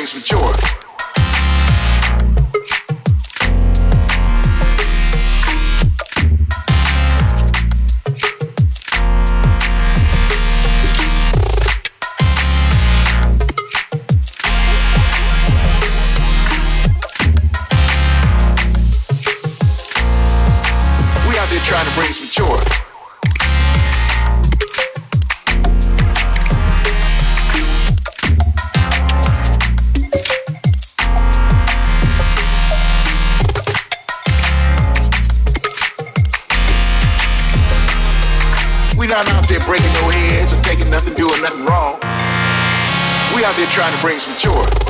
brings me joy. not out there breaking no heads or taking nothing, doing nothing wrong. We out there trying to bring some joy.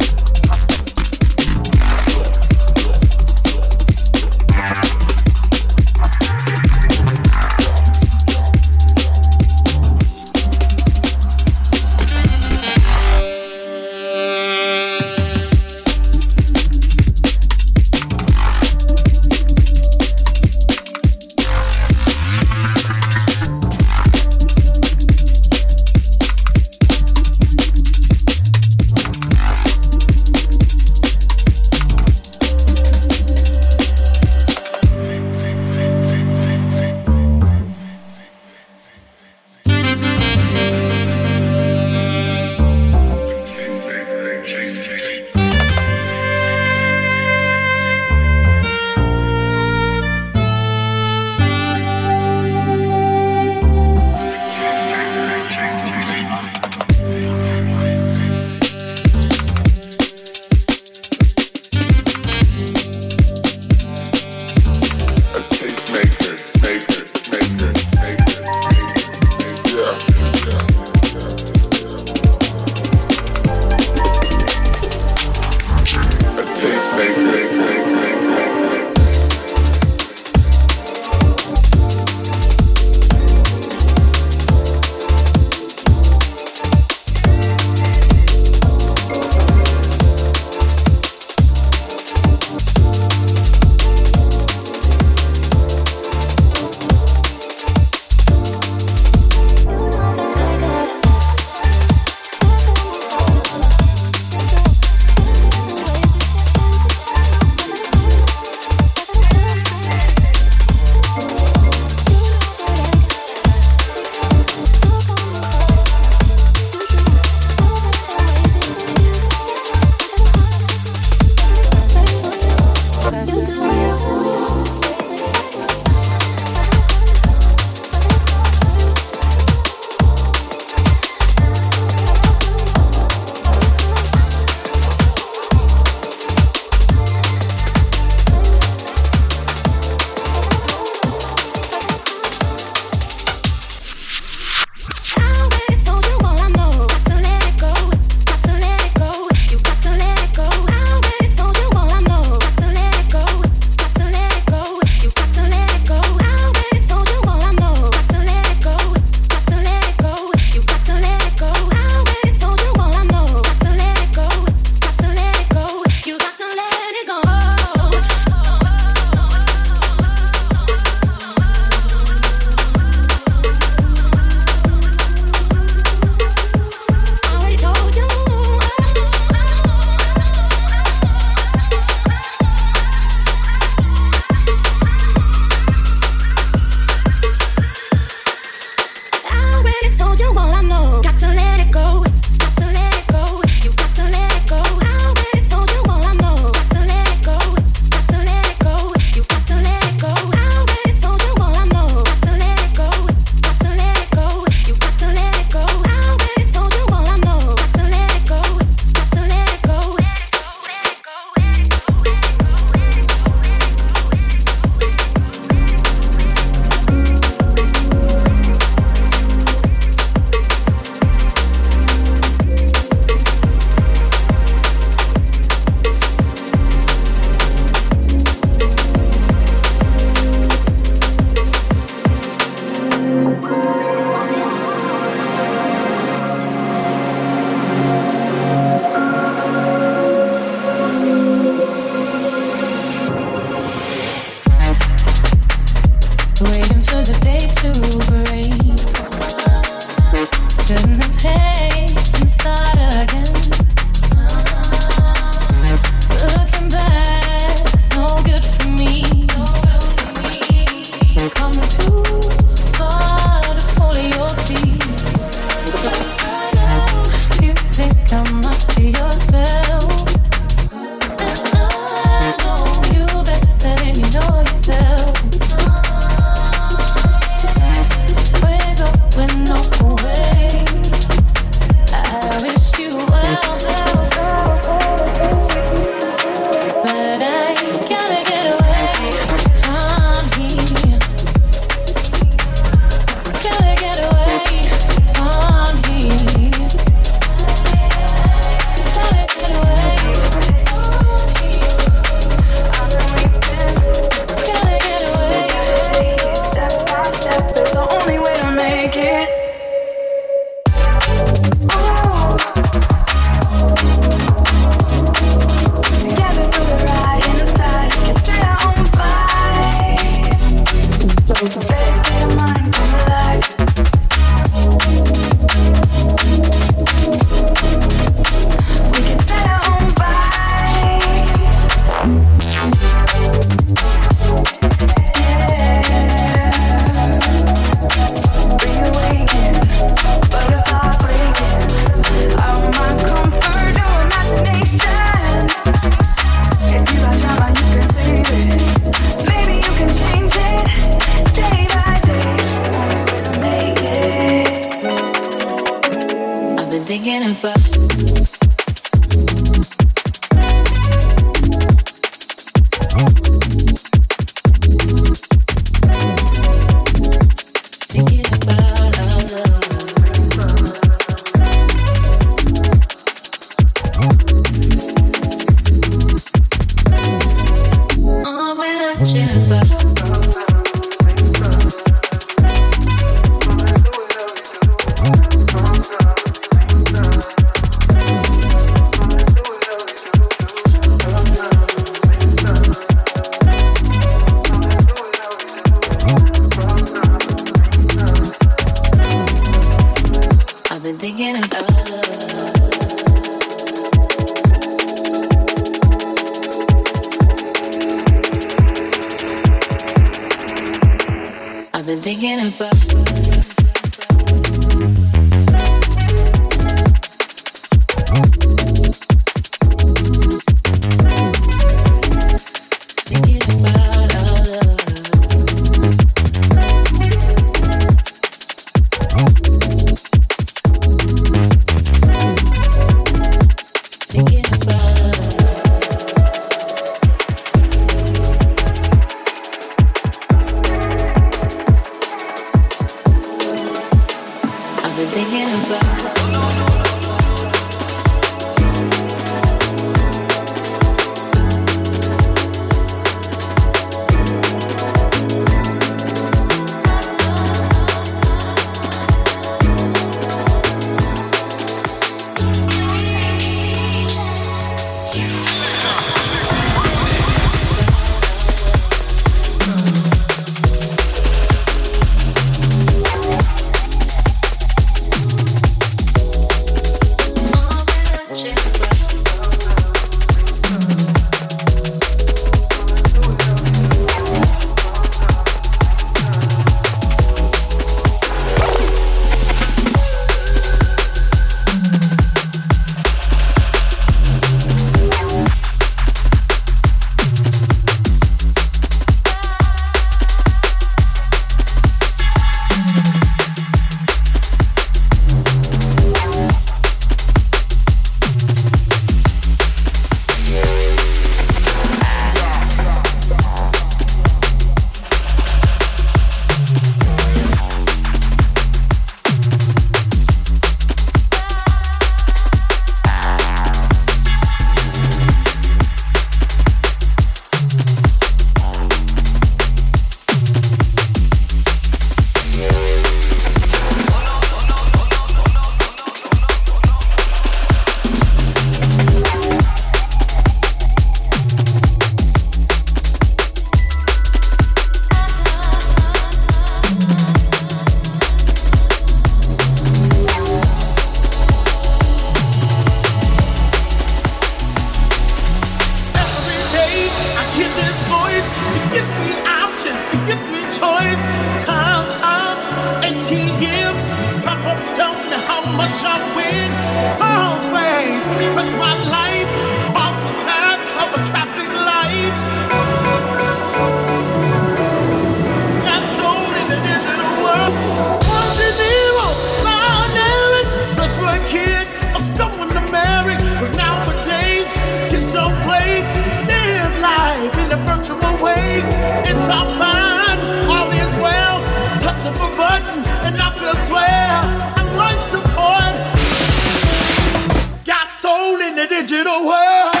than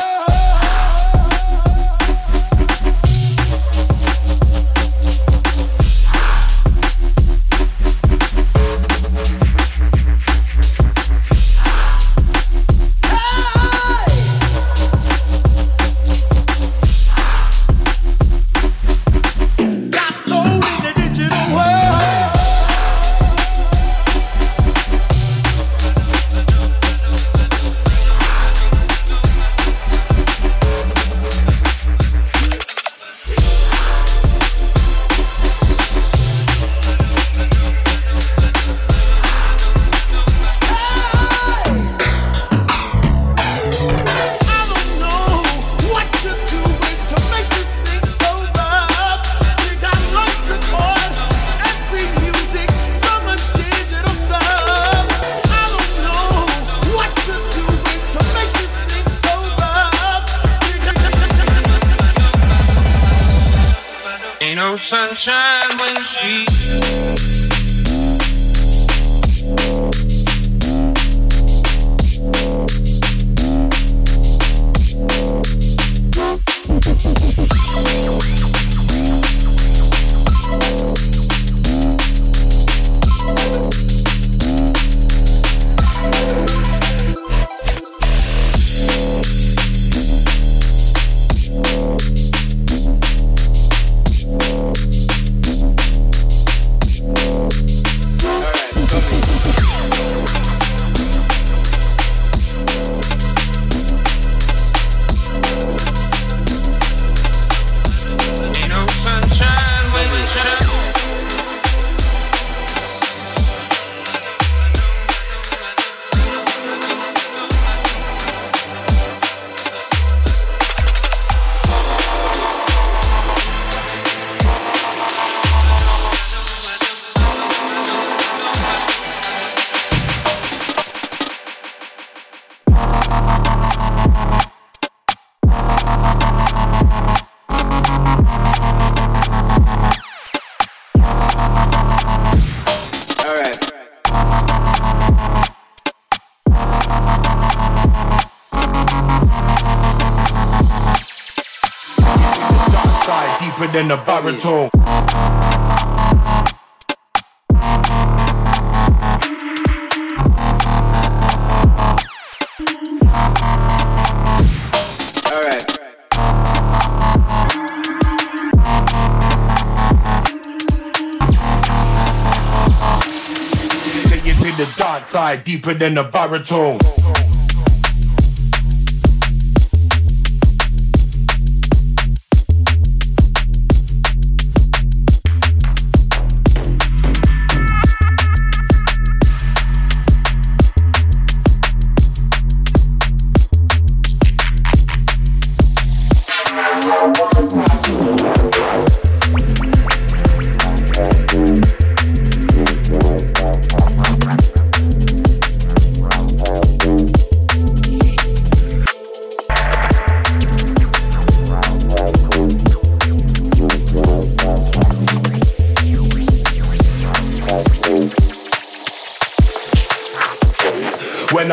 the deeper than a baritone.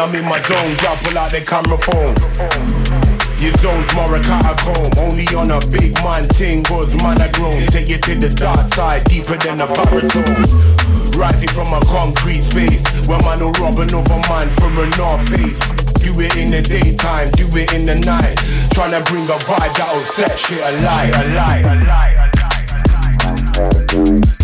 I'm in my zone, y'all pull out the camera phone. Your zone's more a catacomb. Only on a big man ting Cause man I grown Take you to the dark side Deeper than a baritone. Rising from a concrete space Where man will rob another man from a north face. Do it in the daytime Do it in the night. Tryna bring a vibe that'll set shit alive, alive. alight, alight,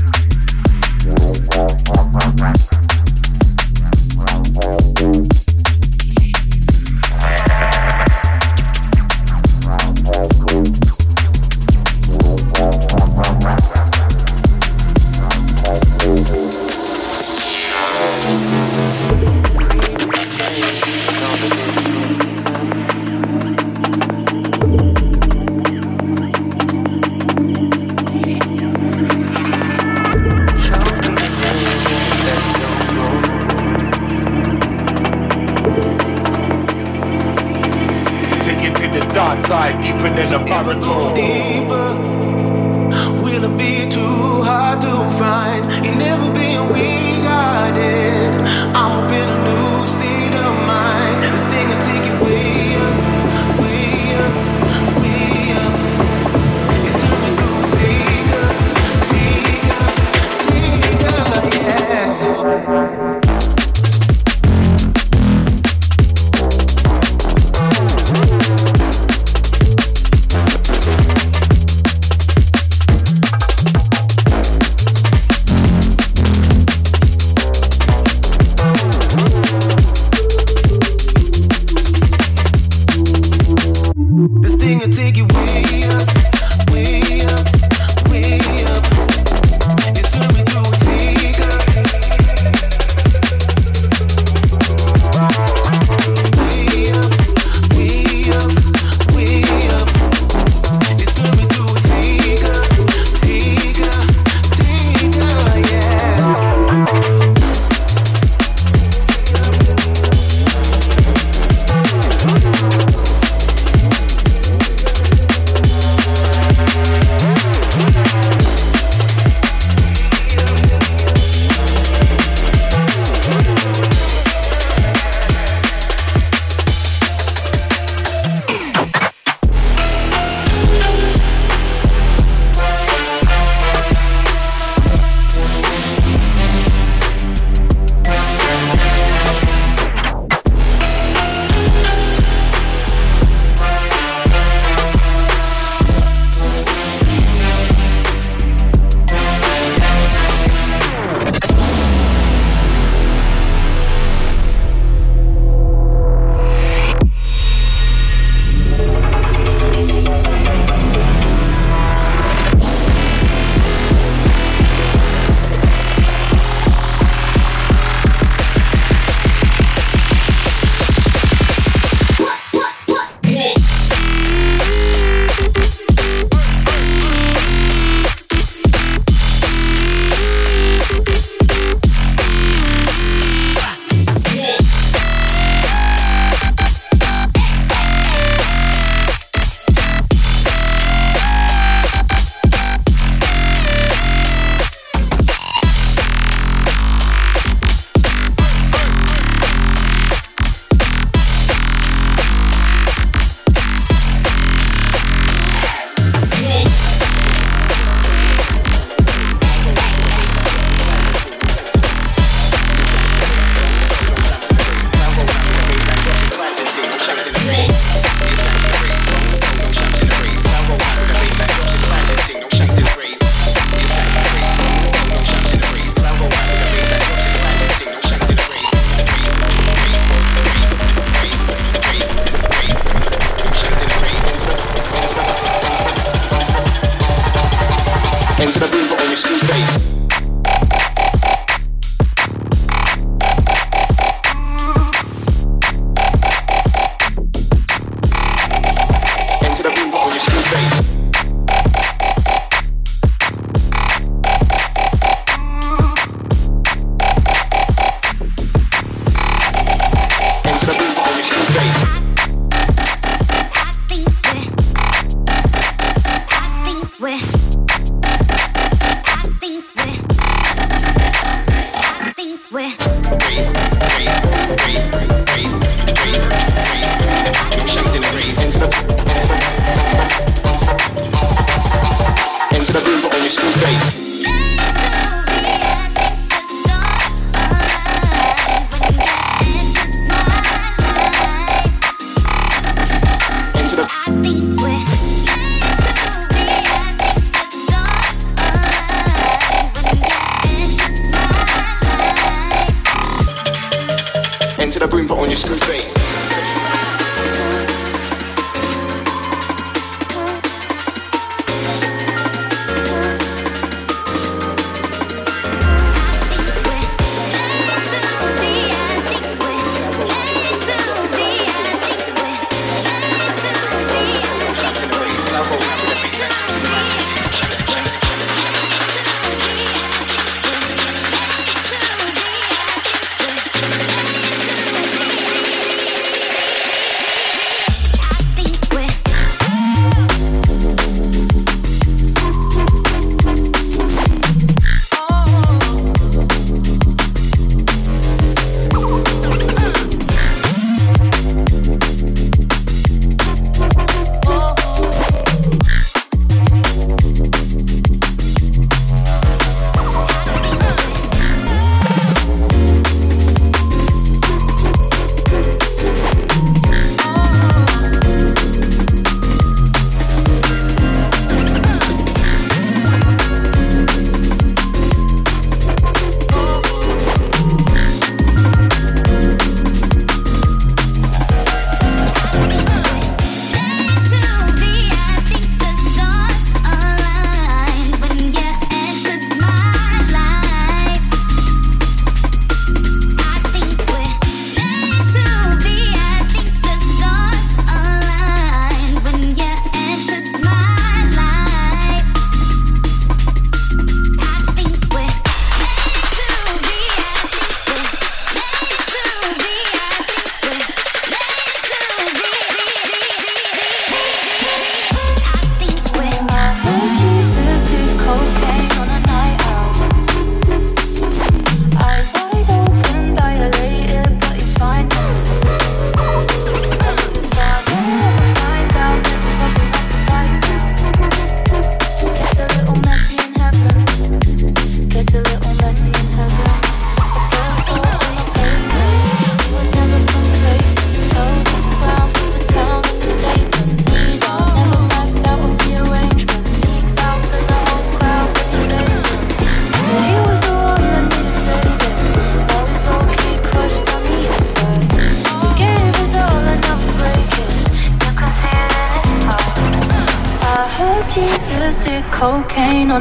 We.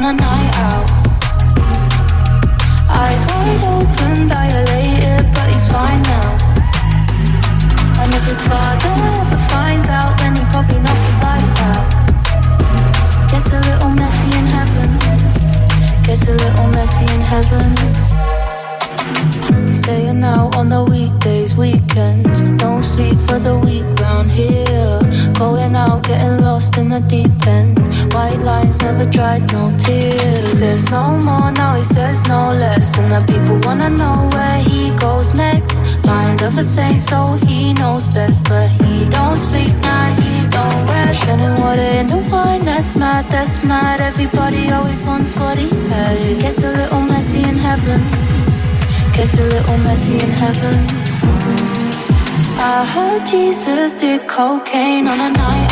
no, no, no. Kiss a little messy in heaven. I heard Jesus did cocaine on a night.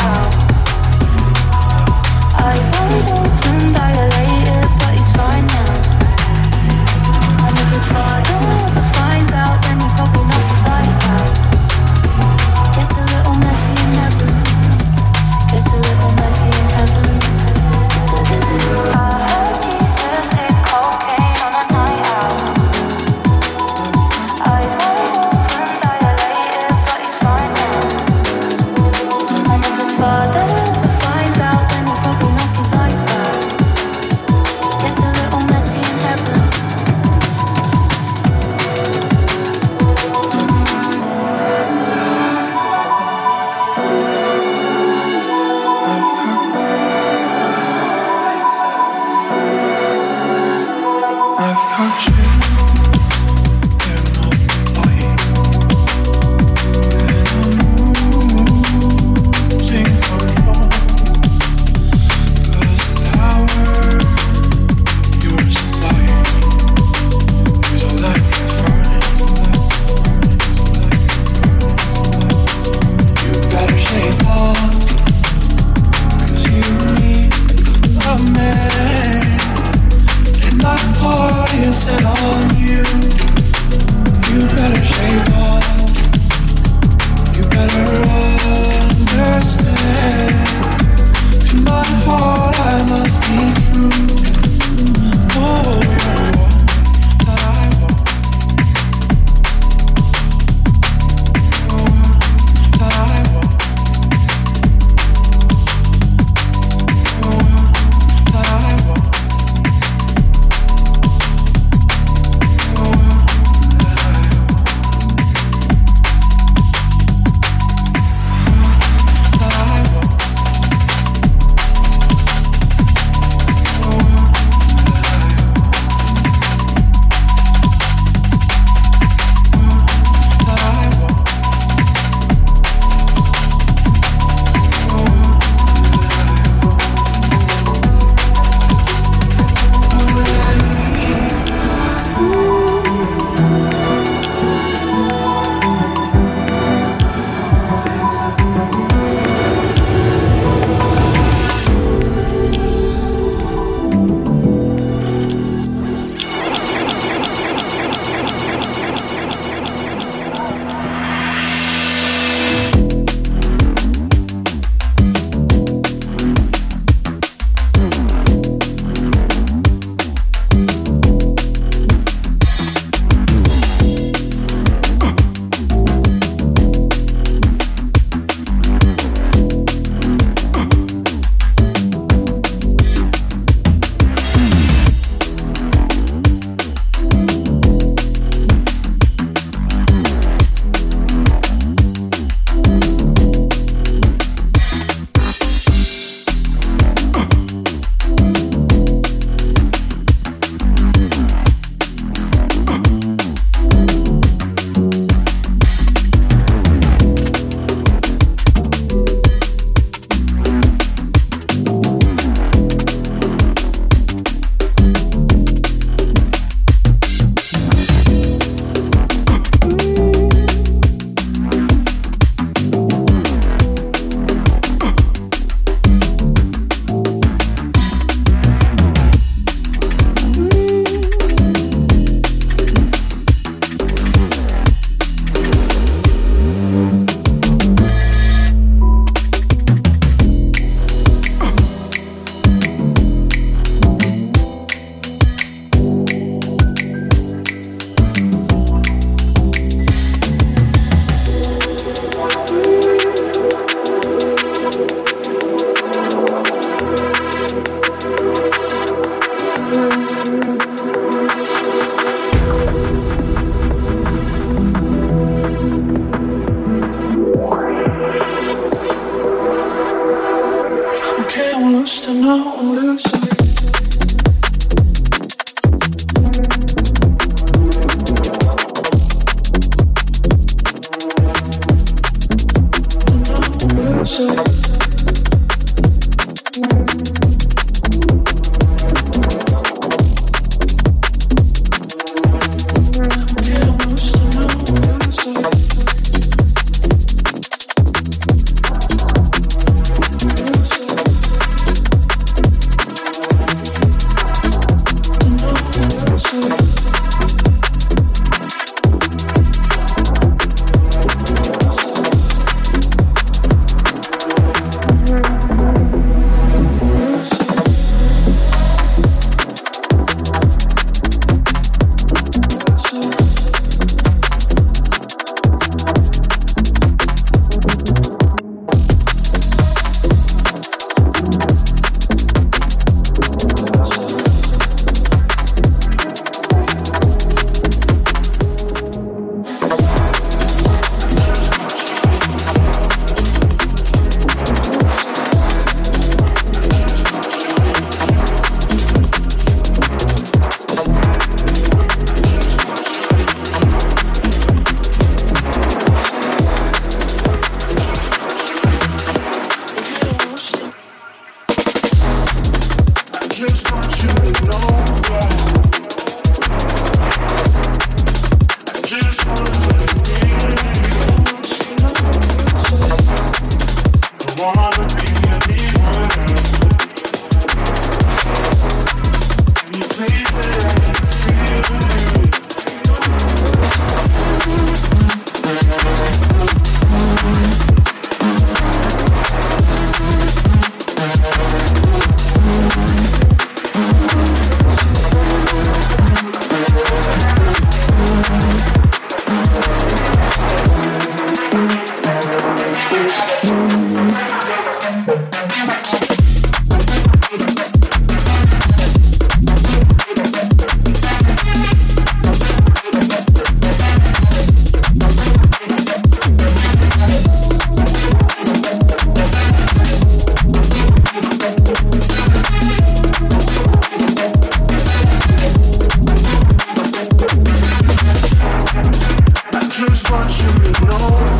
no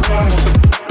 love.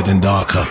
Getting darker.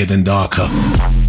getting darker.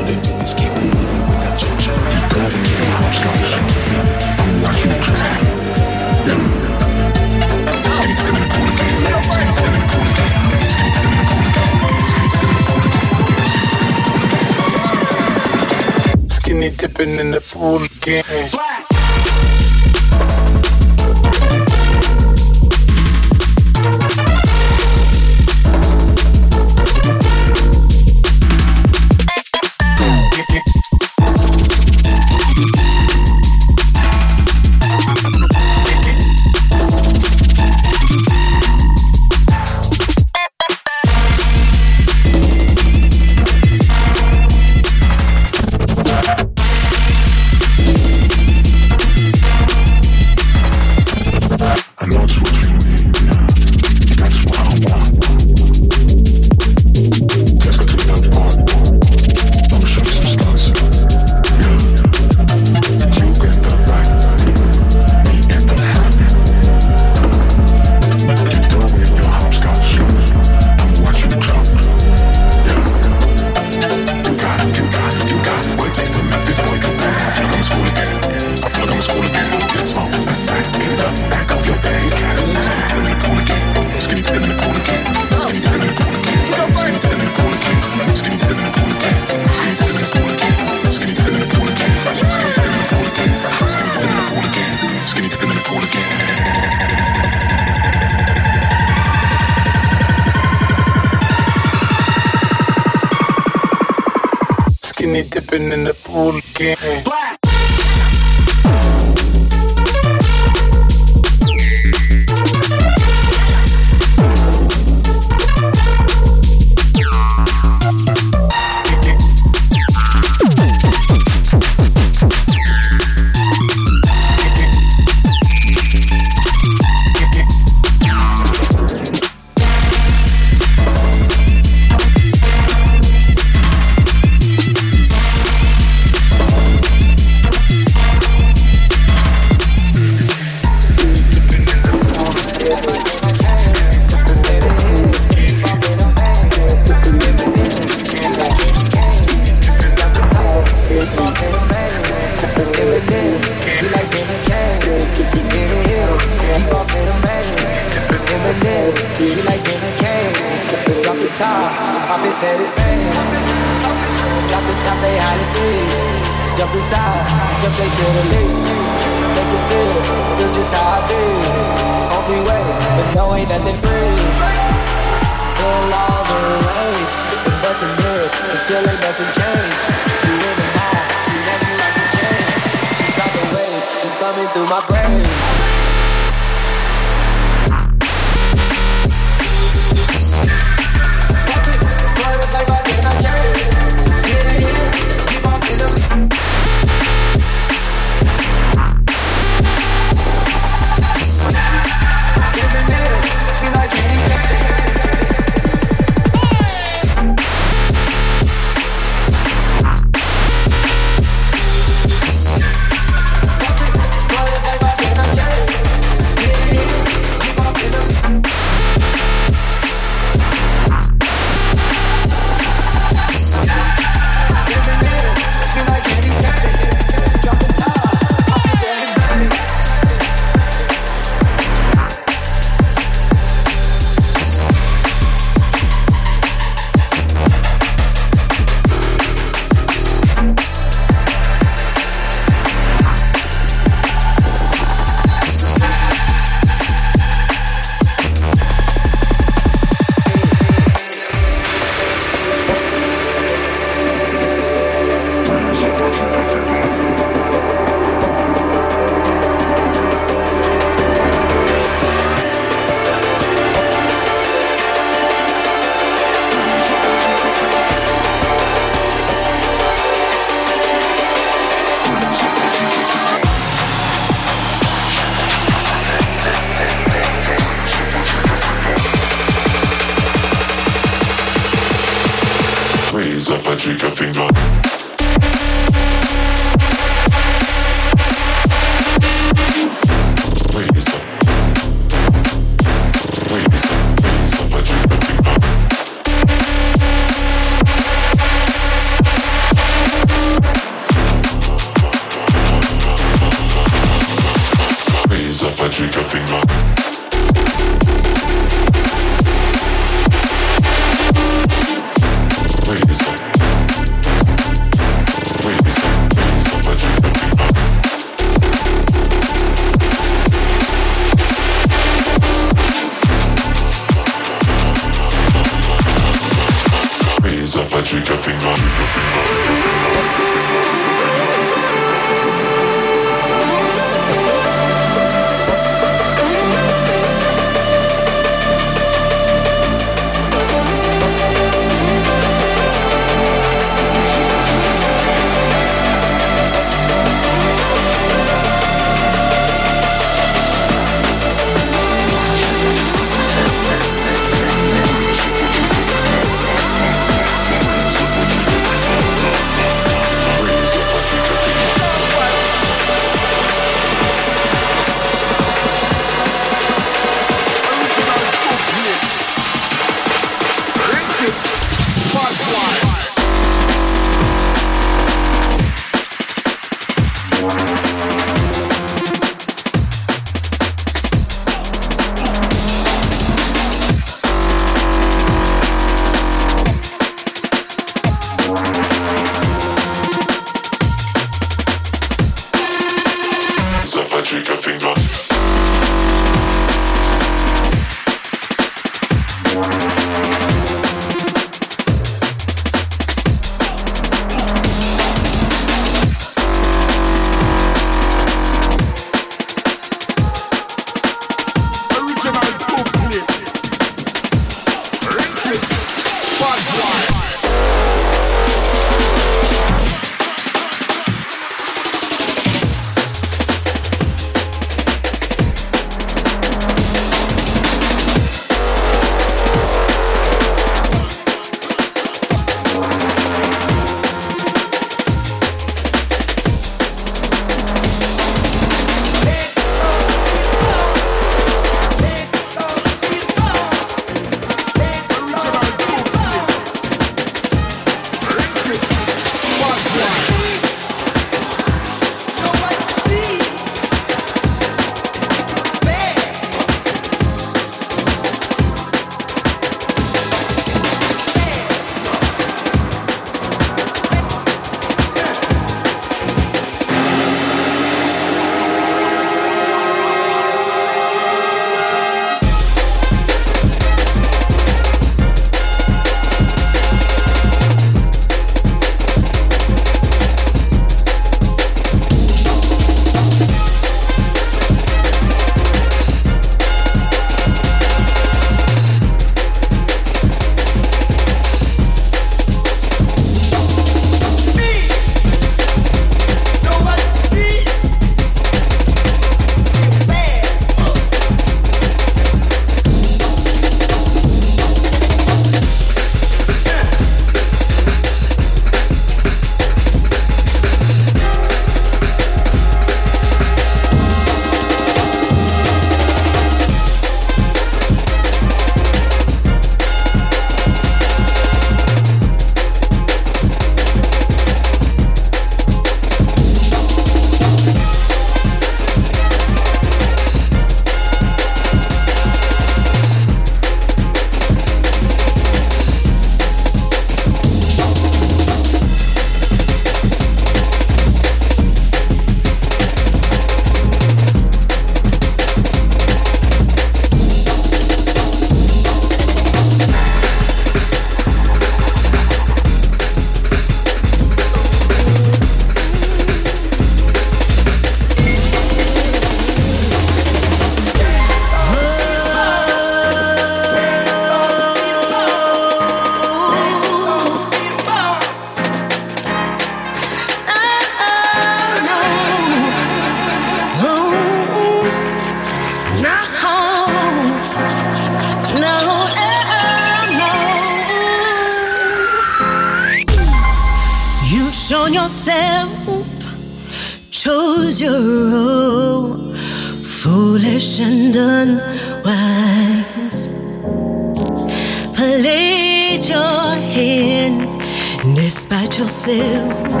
Despite yourself.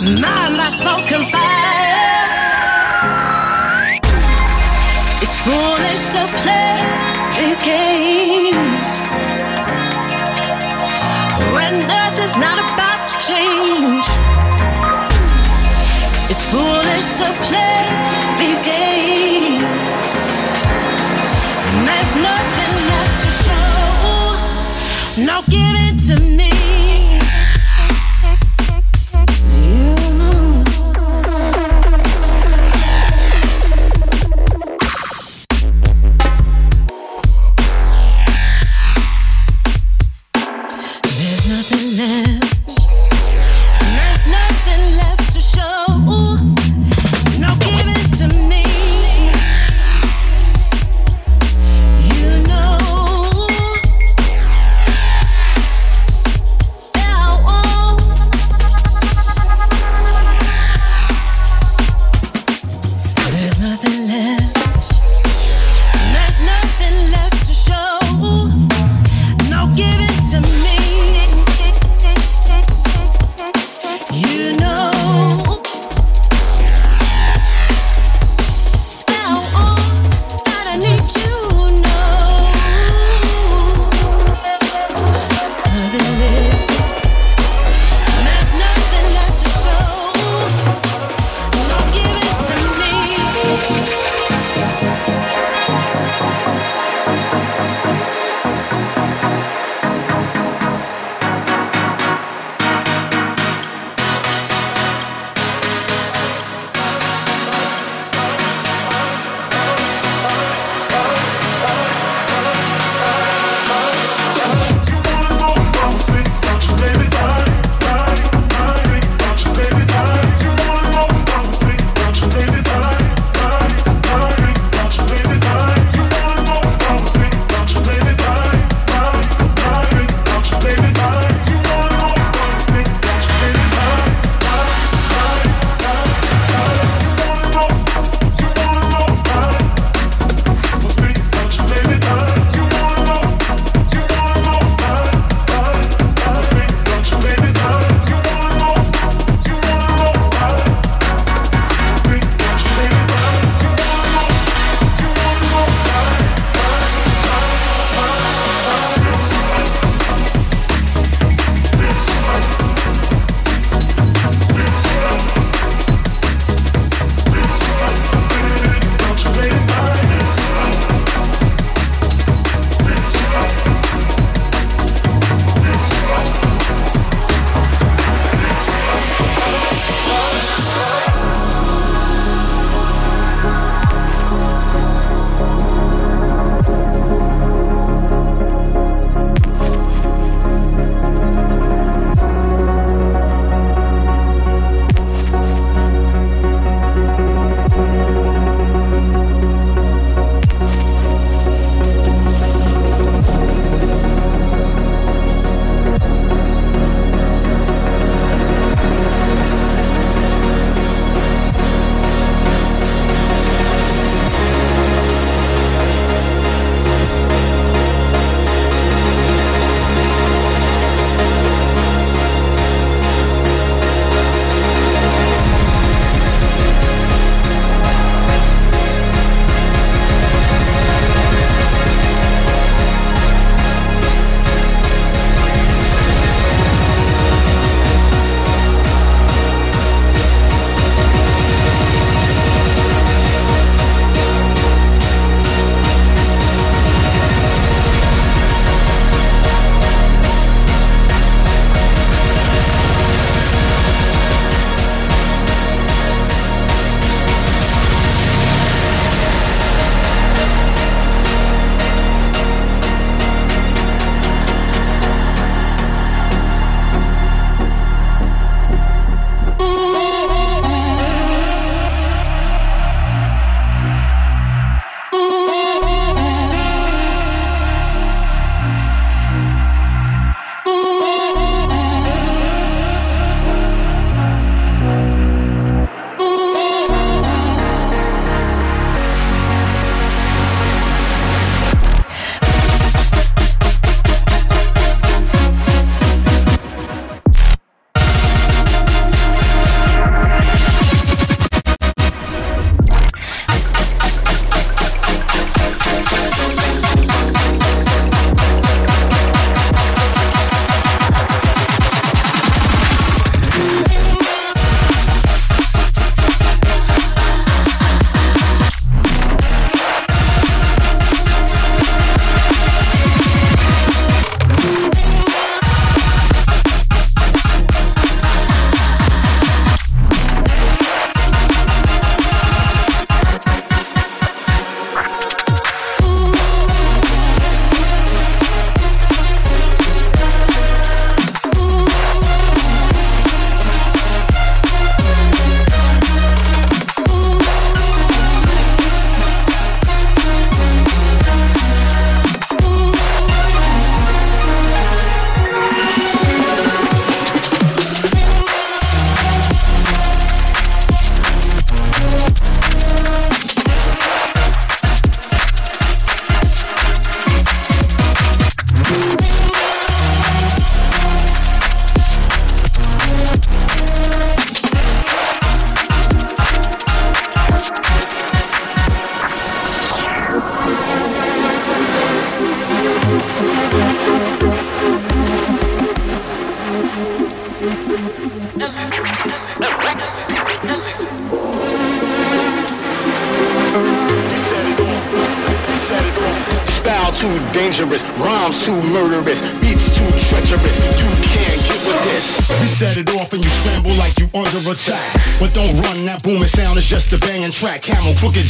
My, my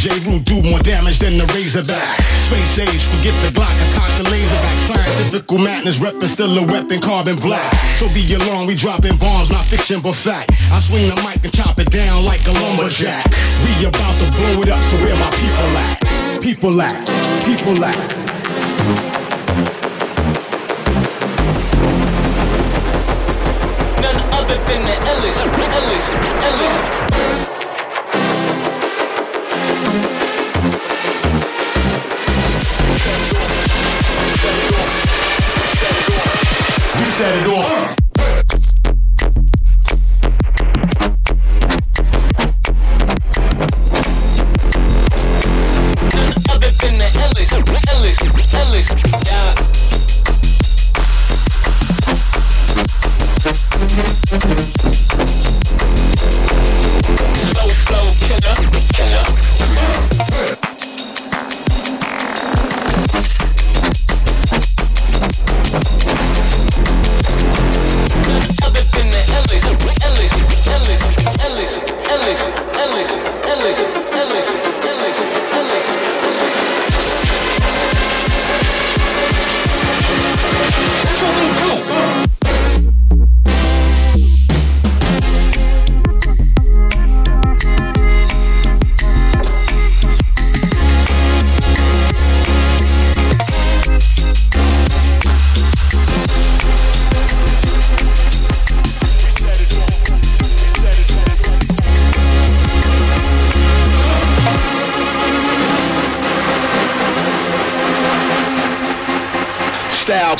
J. Rue do more damage than the Razorback. Space age, forget the Glock, I cock the laser back. Scientific madness, reppin' still a weapon, carbon black. So be alarmed, we dropping bombs, not fiction but fact. I swing the mic and chop it down like a lumberjack. We about to blow it up, so where my people at? People at, people at.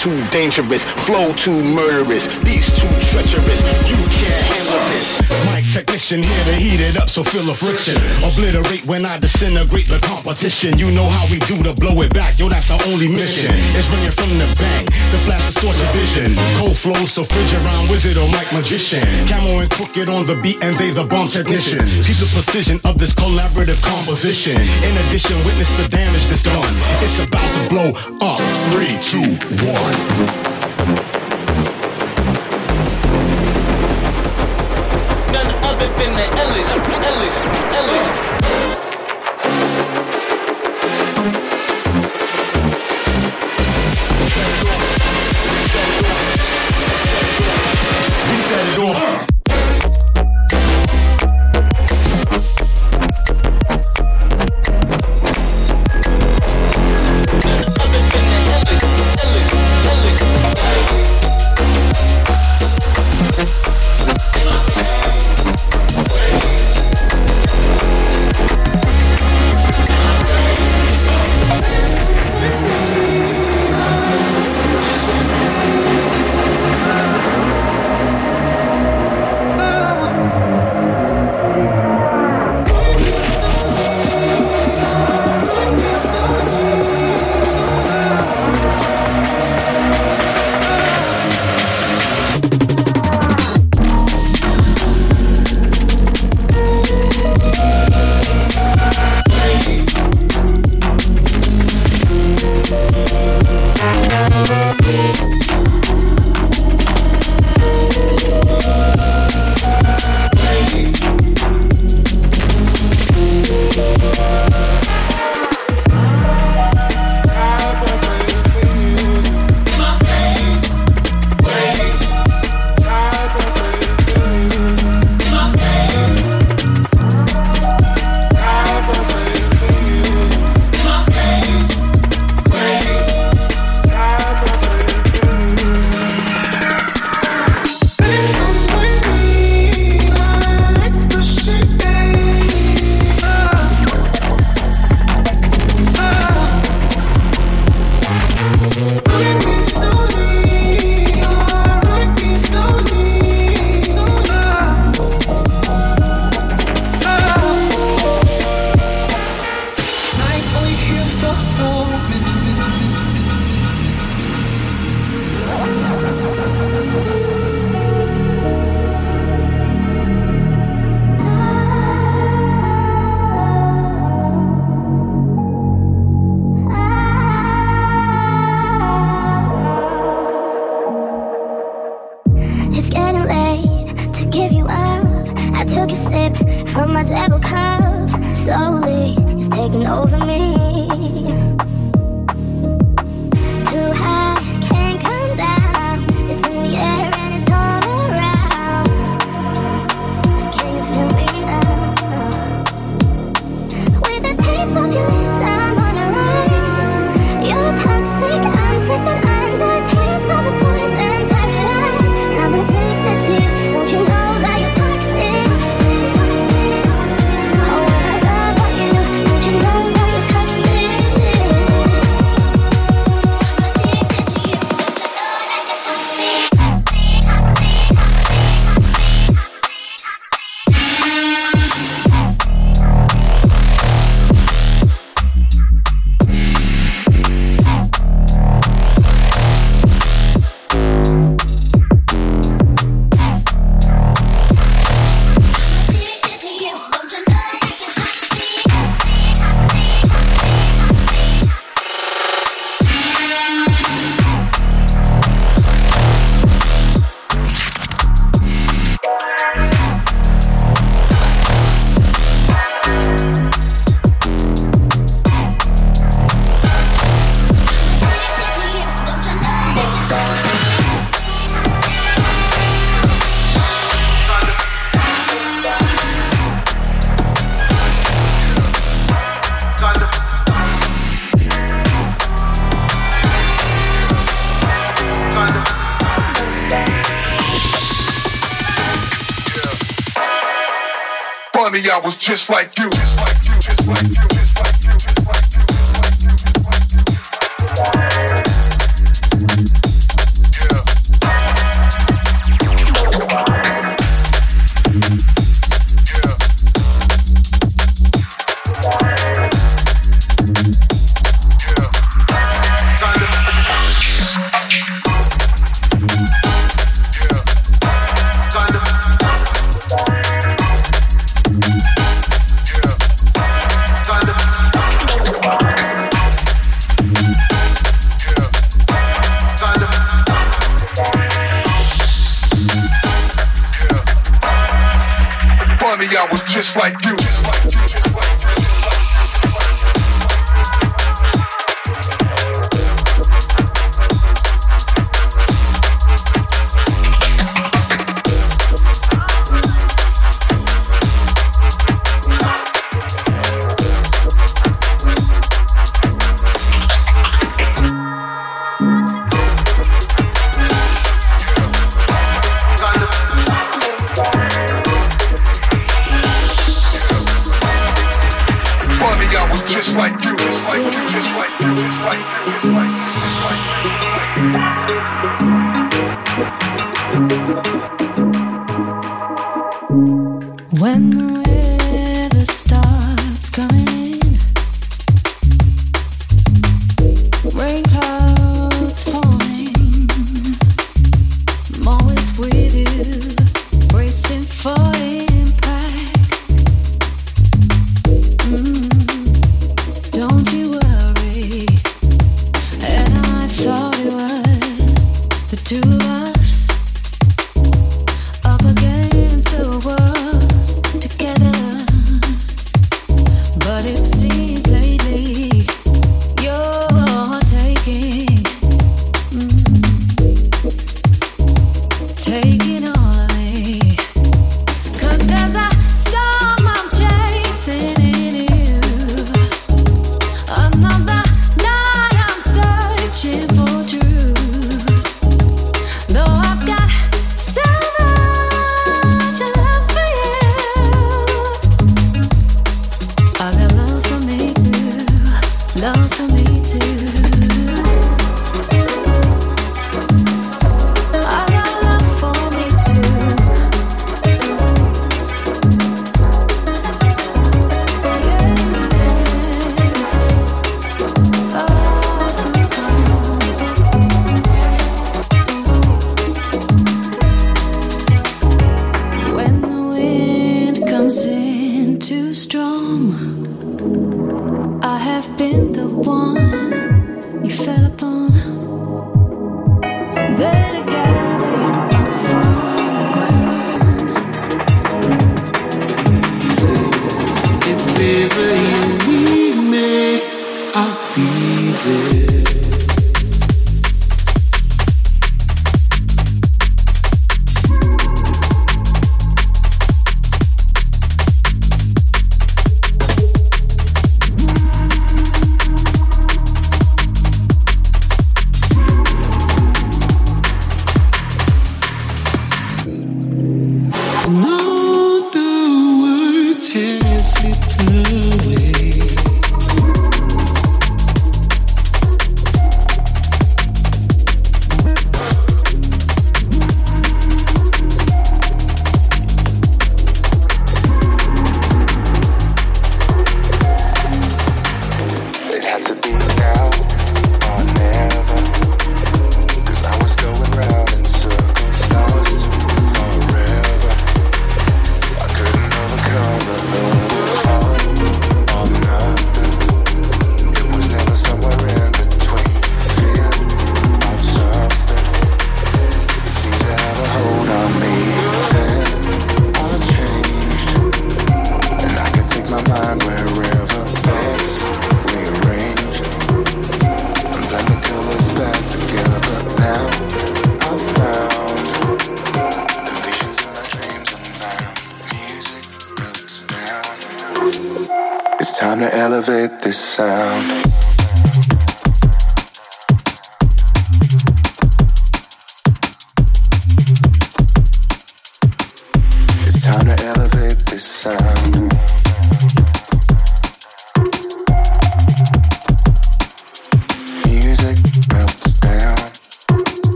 Too dangerous, flow too murderous, beats too treacherous. Here to heat it up, so feel the friction. Obliterate when I disintegrate the competition. You know how we do to blow it back, yo, that's our only mission. It's ringing from the bang, the flash distorts your vision. Cold flows, so fridge around wizard or mic magician. Camo and Krooked on the beat, and they the bomb technicians. Keep the precision of this collaborative composition. In addition, witness the damage that's done. It's about to blow up. Three, two, one. Boys. just like you. Just like you. Just like you. Just like you. Just like you. just like you.